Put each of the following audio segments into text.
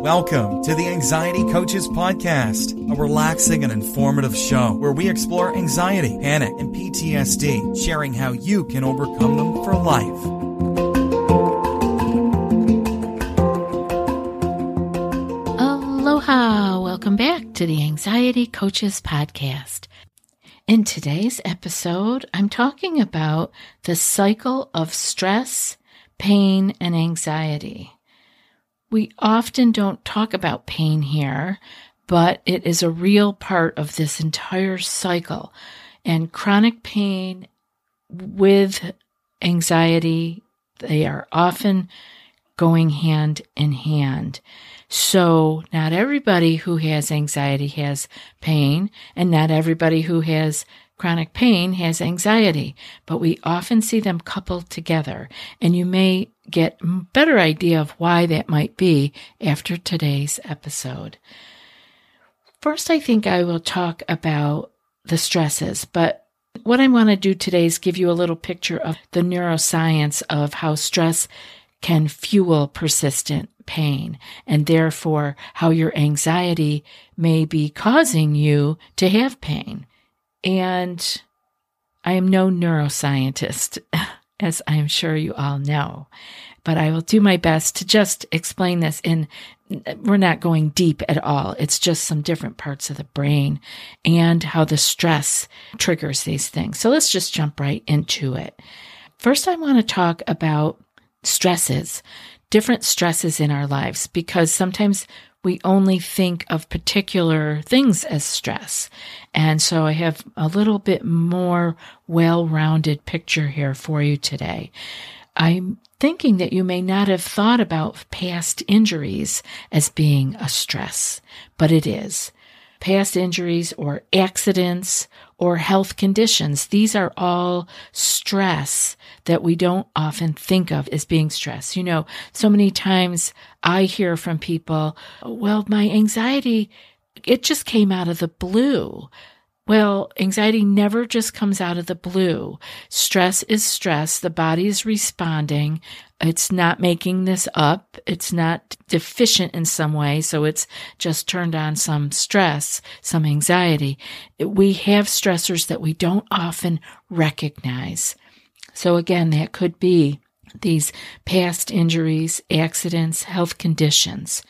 Welcome to the Anxiety Coaches Podcast, a relaxing and informative show where we explore anxiety, panic, and PTSD, sharing how you can overcome them for life. Aloha! Welcome back to the Anxiety Coaches Podcast. In today's episode, I'm talking about the cycle of stress, pain, and anxiety. We often don't talk about pain here, but it is a real part of this entire cycle. And chronic pain with anxiety, they are often going hand in hand. So, not everybody who has anxiety has pain, and not everybody who has chronic pain has anxiety, but we often see them coupled together. And you may get a better idea of why that might be after today's episode. First, I think I will talk about the stresses, but what I want to do today is give you a little picture of the neuroscience of how stress can fuel persistent pain and therefore how your anxiety may be causing you to have pain. And I am no neuroscientist. as I'm sure you all know. But I will do my best to just explain this And we're not going deep at all. It's just some different parts of the brain and how the stress triggers these things. So let's just jump right into it. First, I want to talk about stresses, different stresses in our lives, because sometimes we only think of particular things as stress. And so I have a little bit more well rounded picture here for you today. I'm thinking that you may not have thought about past injuries as being a stress, but it is. Past injuries or accidents or health conditions, these are all stress that we don't often think of as being stress. You know, so many times I hear from people, well, my anxiety, it just came out of the blue. Well, anxiety never just comes out of the blue. Stress is stress. The body is responding. It's not making this up. It's not deficient in some way. So it's just turned on some stress, some anxiety. We have stressors that we don't often recognize. So again, that could be these past injuries, accidents, health conditions.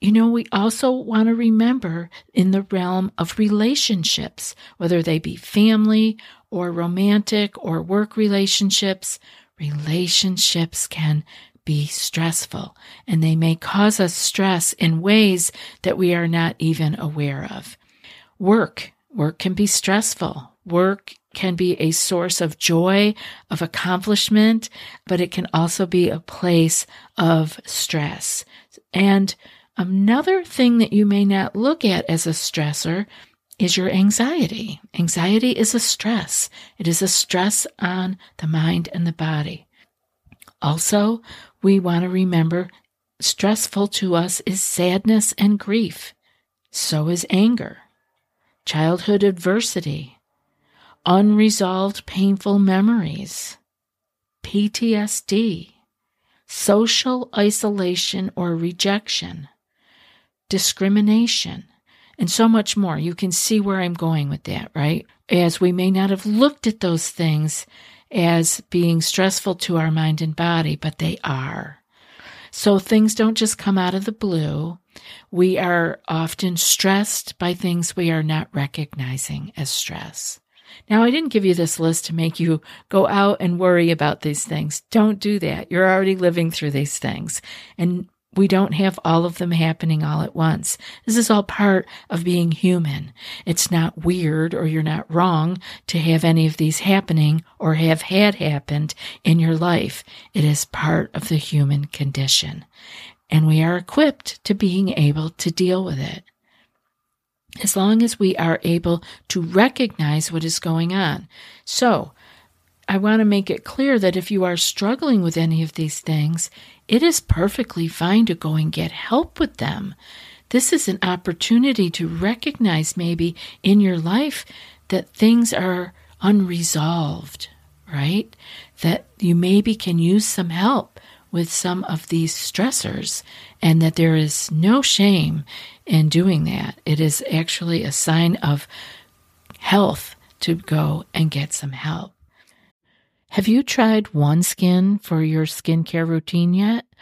You know, we also want to remember in the realm of relationships, whether they be family or romantic or work relationships, relationships can be stressful and they may cause us stress in ways that we are not even aware of. Work, work can be stressful. Work can be a source of joy, of accomplishment, but it can also be a place of stress. And another thing that you may not look at as a stressor is your anxiety. Anxiety is a stress. It is a stress on the mind and the body. Also, we want to remember stressful to us is sadness and grief. So is anger, childhood adversity, unresolved painful memories, PTSD, social isolation or rejection, discrimination, and so much more. You can see where I'm going with that, right? As we may not have looked at those things as being stressful to our mind and body, but they are. So things don't just come out of the blue. We are often stressed by things we are not recognizing as stress. Now, I didn't give you this list to make you go out and worry about these things. Don't do that. You're already living through these things. And we don't have all of them happening all at once. This is all part of being human. It's not weird or you're not wrong to have any of these happening or have had happened in your life. It is part of the human condition. And we are equipped to being able to deal with it. As long as we are able to recognize what is going on. So, I want to make it clear that if you are struggling with any of these things, it is perfectly fine to go and get help with them. This is an opportunity to recognize maybe in your life that things are unresolved, right? That you maybe can use some help with some of these stressors and that there is no shame in doing that. It is actually a sign of health to go and get some help. Have you tried OneSkin for your skincare routine yet?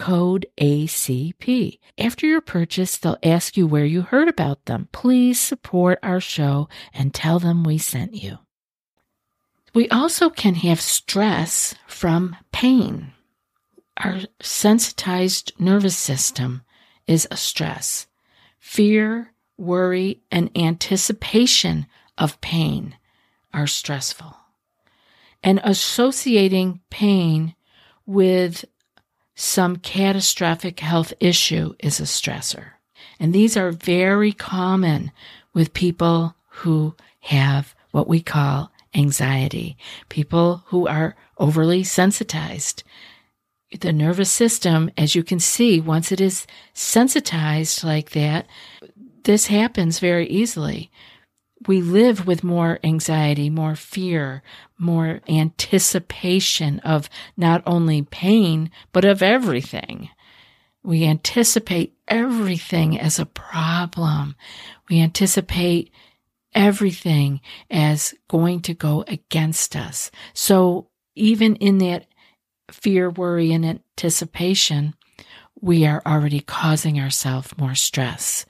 code ACP. After your purchase, they'll ask you where you heard about them. Please support our show and tell them we sent you. We also can have stress from pain. Our sensitized nervous system is a stress. Fear, worry, and anticipation of pain are stressful. And associating pain with some catastrophic health issue is a stressor. And these are very common with people who have what we call anxiety, people who are overly sensitized. The nervous system, as you can see, once it is sensitized like that, this happens very easily we live with more anxiety, more fear, more anticipation of not only pain, but of everything. We anticipate everything as a problem. We anticipate everything as going to go against us. So even in that fear, worry, and anticipation, we are already causing ourselves more stress.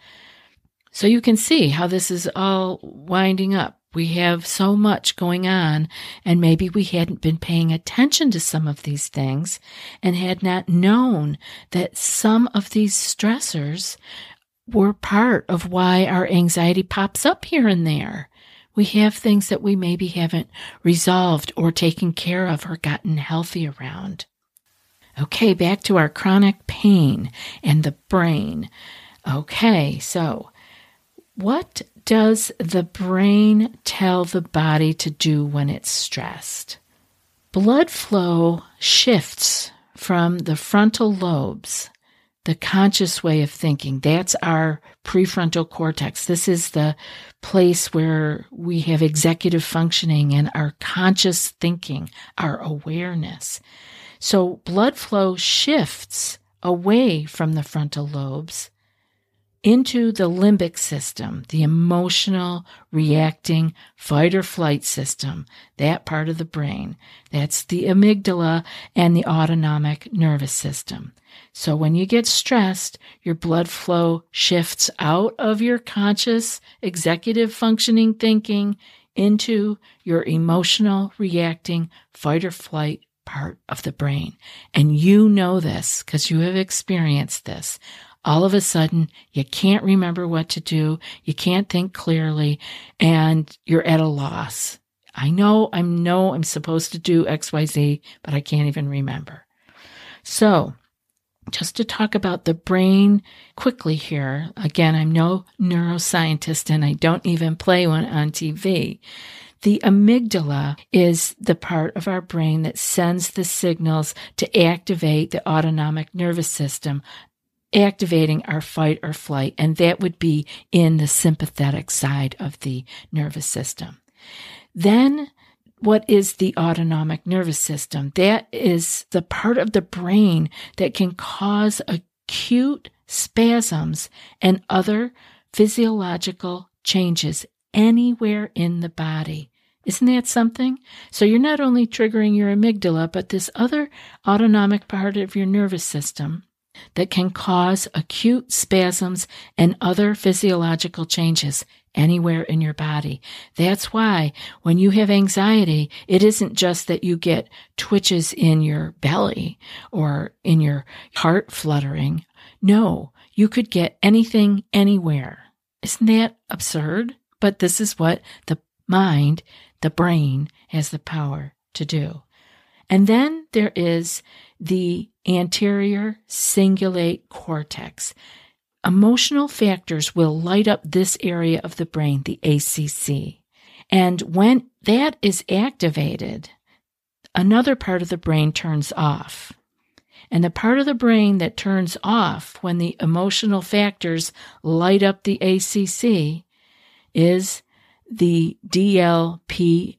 So you can see how this is all winding up. We have so much going on, and maybe we hadn't been paying attention to some of these things and had not known that some of these stressors were part of why our anxiety pops up here and there. We have things that we maybe haven't resolved or taken care of or gotten healthy around. Okay, back to our chronic pain and the brain. Okay, so what does the brain tell the body to do when it's stressed? Blood flow shifts from the frontal lobes, the conscious way of thinking. That's our prefrontal cortex. This is the place where we have executive functioning and our conscious thinking, our awareness. So blood flow shifts away from the frontal lobes into the limbic system, the emotional reacting fight or flight system, that part of the brain. That's the amygdala and the autonomic nervous system. So when you get stressed, your blood flow shifts out of your conscious executive functioning thinking into your emotional reacting fight or flight part of the brain. And you know this because you have experienced this. All of a sudden, you can't remember what to do. You can't think clearly and you're at a loss. I know, I know I'm supposed to do XYZ, but I can't even remember. So just to talk about the brain quickly here. Again, I'm no neuroscientist and I don't even play one on TV. The amygdala is the part of our brain that sends the signals to activate the autonomic nervous system, activating our fight or flight, and that would be in the sympathetic side of the nervous system. Then what is the autonomic nervous system? That is the part of the brain that can cause acute spasms and other physiological changes anywhere in the body. Isn't that something? So you're not only triggering your amygdala, but this other autonomic part of your nervous system that can cause acute spasms and other physiological changes anywhere in your body. That's why when you have anxiety, it isn't just that you get twitches in your belly or in your heart fluttering. No, you could get anything anywhere. Isn't that absurd? But this is what the mind the brain has the power to do. And then there is the anterior cingulate cortex. Emotional factors will light up this area of the brain, the ACC. And when that is activated, another part of the brain turns off. And the part of the brain that turns off when the emotional factors light up the ACC is the DLPFC,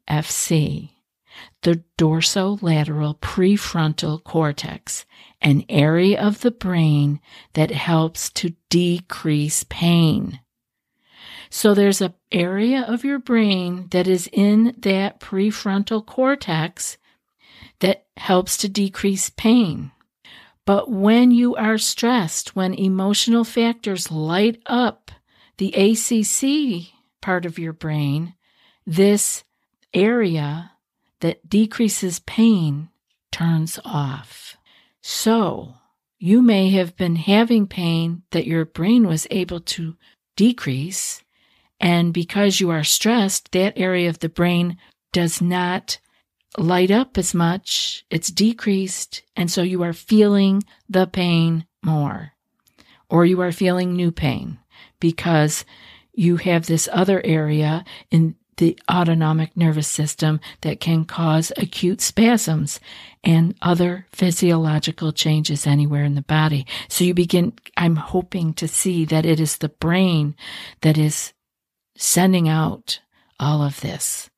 the dorsolateral prefrontal cortex, an area of the brain that helps to decrease pain. So there's an area of your brain that is in that prefrontal cortex that helps to decrease pain. But when you are stressed, when emotional factors light up the ACC part of your brain, this area that decreases pain turns off. So you may have been having pain that your brain was able to decrease. And because you are stressed, that area of the brain does not light up as much. It's decreased. And so you are feeling the pain more or you are feeling new pain because you have this other area in the autonomic nervous system that can cause acute spasms and other physiological changes anywhere in the body. So you begin, I'm hoping to see that it is the brain that is sending out all of this.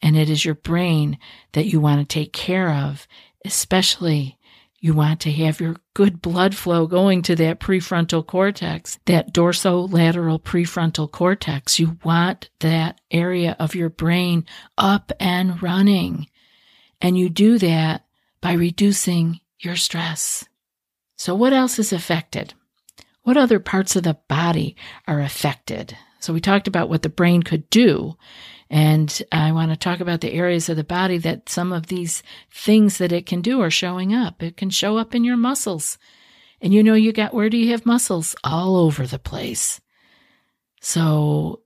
And it is your brain that you want to take care of, especially you want to have your good blood flow going to that prefrontal cortex, that dorsolateral prefrontal cortex. You want that area of your brain up and running. And you do that by reducing your stress. So what else is affected? What other parts of the body are affected? So we talked about what the brain could do. And I want to talk about the areas of the body that some of these things that it can do are showing up. It can show up in your muscles. And you know, you got, where do you have muscles? All over the place. So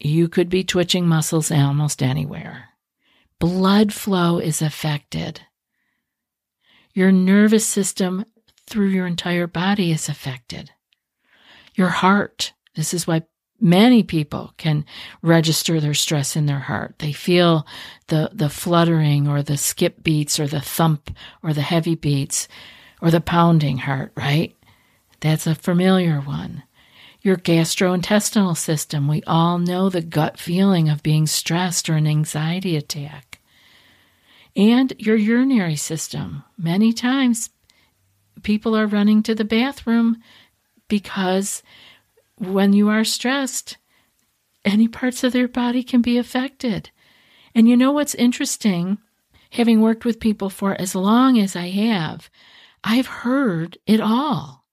you could be twitching muscles almost anywhere. Blood flow is affected. Your nervous system through your entire body is affected. Your heart. This is why Many people can register their stress in their heart. They feel the, the fluttering or the skip beats or the thump or the heavy beats or the pounding heart, right? That's a familiar one. Your gastrointestinal system. We all know the gut feeling of being stressed or an anxiety attack. And your urinary system. Many times people are running to the bathroom because when you are stressed, any parts of their body can be affected. And you know what's interesting? Having worked with people for as long as I have, I've heard it all.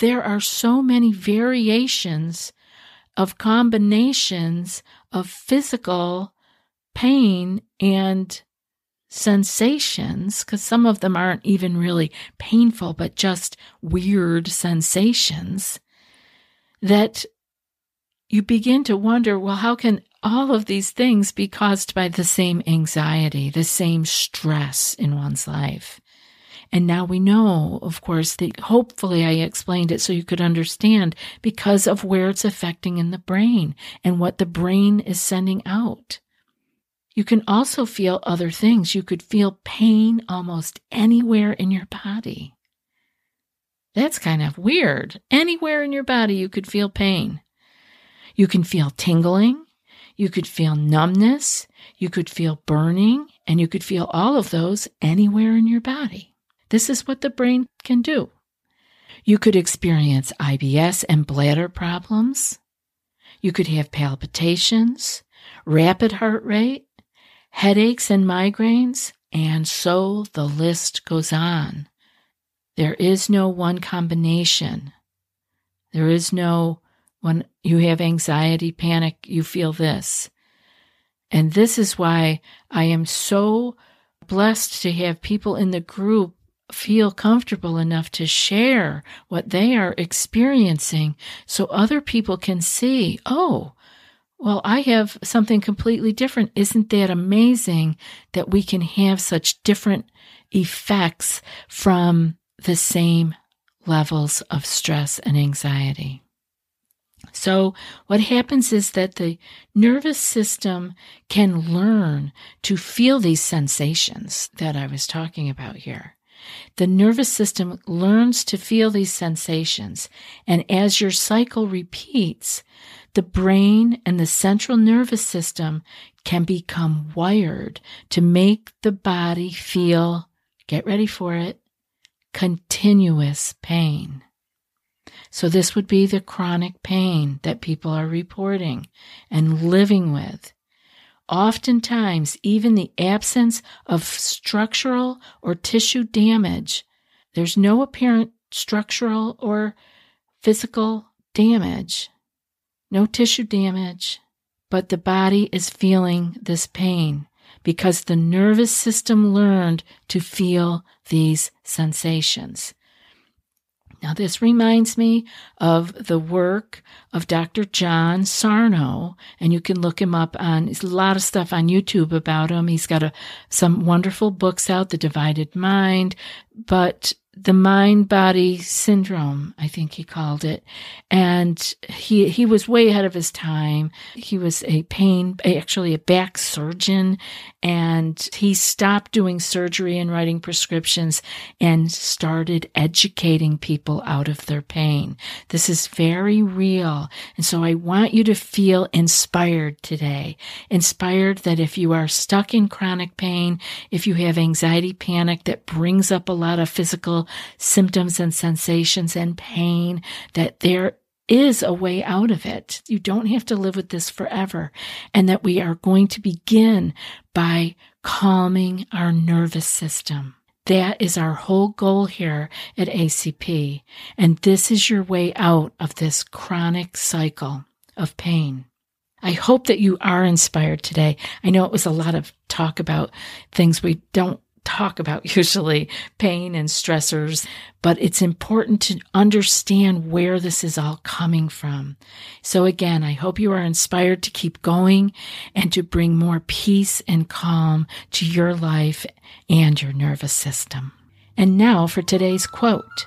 There are so many variations of combinations of physical pain and sensations, because some of them aren't even really painful, but just weird sensations, that you begin to wonder well, how can all of these things be caused by the same anxiety, the same stress in one's life? And now we know, of course, that hopefully I explained it so you could understand because of where it's affecting in the brain and what the brain is sending out. You can also feel other things. You could feel pain almost anywhere in your body. That's kind of weird. Anywhere in your body, you could feel pain. You can feel tingling. You could feel numbness. You could feel burning. And you could feel all of those anywhere in your body. This is what the brain can do. You could experience IBS and bladder problems. You could have palpitations, rapid heart rate, headaches and migraines, and so the list goes on. There is no one combination. There is no when you have anxiety, panic, you feel this. And this is why I am so blessed to have people in the group feel comfortable enough to share what they are experiencing so other people can see, oh, well, I have something completely different. Isn't that amazing that we can have such different effects from the same levels of stress and anxiety? So, what happens is that the nervous system can learn to feel these sensations that I was talking about here. The nervous system learns to feel these sensations, and as your cycle repeats, the brain and the central nervous system can become wired to make the body feel, get ready for it, continuous pain. So, this would be the chronic pain that people are reporting and living with. Oftentimes, even the absence of structural or tissue damage, there's no apparent structural or physical damage, no tissue damage, but the body is feeling this pain because the nervous system learned to feel these sensations. Now, this reminds me of the work of Dr. John Sarno, and you can look him up on, a lot of stuff on YouTube about him. He's got a, some wonderful books out, The Divided Mind, but the mind body syndrome, I think he called it. And he, he was way ahead of his time. He was a pain, actually a back surgeon, and he stopped doing surgery and writing prescriptions and started educating people out of their pain. This is very real. And so I want you to feel inspired today. Inspired that if you are stuck in chronic pain, if you have anxiety, panic that brings up a lot of symptoms and sensations and pain, that there is a way out of it. You don't have to live with this forever. And that we are going to begin by calming our nervous system. That is our whole goal here at ACP. And this is your way out of this chronic cycle of pain. I hope that you are inspired today. I know it was a lot of talk about things we don't talk about usually pain and stressors, but it's important to understand where this is all coming from. So again, I hope you are inspired to keep going and to bring more peace and calm to your life and your nervous system. And now for today's quote.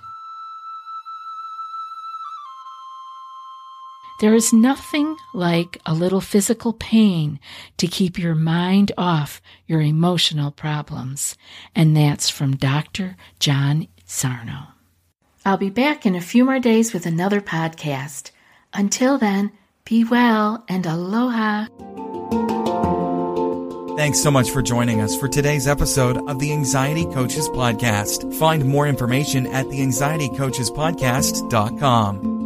There is nothing like a little physical pain to keep your mind off your emotional problems. And that's from Dr. John Sarno. I'll be back in a few more days with another podcast. Until then, be well and aloha. Thanks so much for joining us for today's episode of the Anxiety Coaches Podcast. Find more information at the anxietycoachespodcast.com.